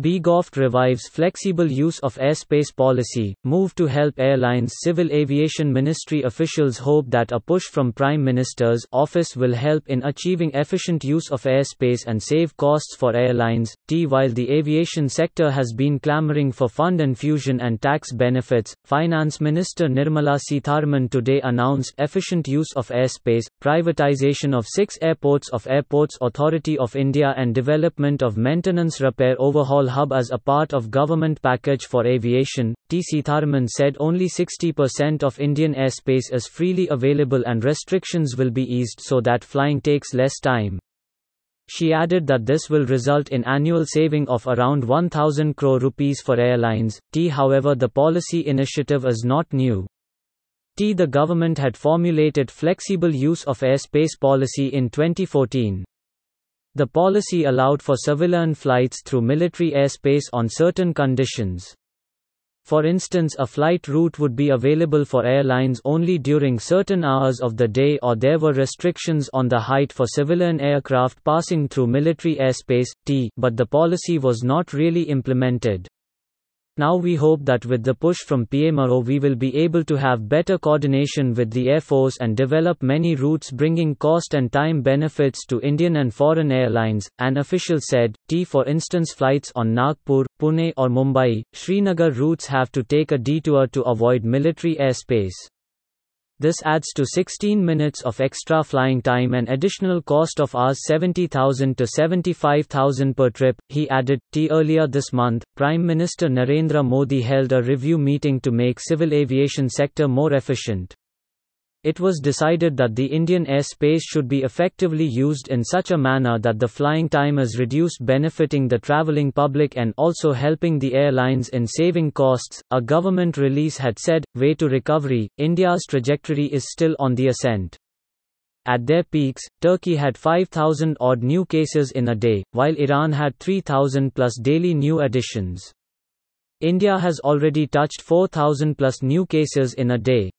BGOFT revives flexible use of airspace policy, move to help airlines Civil Aviation Ministry officials hope that a push from Prime Minister's office will help in achieving efficient use of airspace and save costs for airlines. T While the aviation sector has been clamoring for fund infusion and tax benefits, Finance Minister Nirmala Sitharaman today announced efficient use of airspace, privatization of six airports of Airports Authority of India and development of maintenance repair overhaul hub as a part of government package for aviation. T. Sitharaman said only 60% of Indian airspace is freely available and restrictions will be eased so that flying takes less time. She added that this will result in annual saving of around 1000 crore rupees for airlines. T however the policy initiative is not new. T the government had formulated flexible use of airspace policy in 2014. The policy allowed for civilian flights through military airspace on certain conditions. For instance, a flight route would be available for airlines only during certain hours of the day, or there were restrictions on the height for civilian aircraft passing through military airspace. T. But the policy was not really implemented. Now we hope that with the push from PMO we will be able to have better coordination with the Air Force and develop many routes bringing cost and time benefits to Indian and foreign airlines, an official said. T for instance flights on Nagpur, Pune or Mumbai, Srinagar routes have to take a detour to avoid military airspace. This adds to 16 minutes of extra flying time and additional cost of Rs 70,000 to 75,000 per trip, he added. T earlier this month, Prime Minister Narendra Modi held a review meeting to make civil aviation sector more efficient. It was decided that the Indian airspace should be effectively used in such a manner that the flying time is reduced, benefiting the traveling public and also helping the airlines in saving costs. A government release had said, Way to recovery, India's trajectory is still on the ascent. At their peaks, Turkey had 5,000 odd new cases in a day, while Iran had 3,000 plus daily new additions. India has already touched 4,000 plus new cases in a day.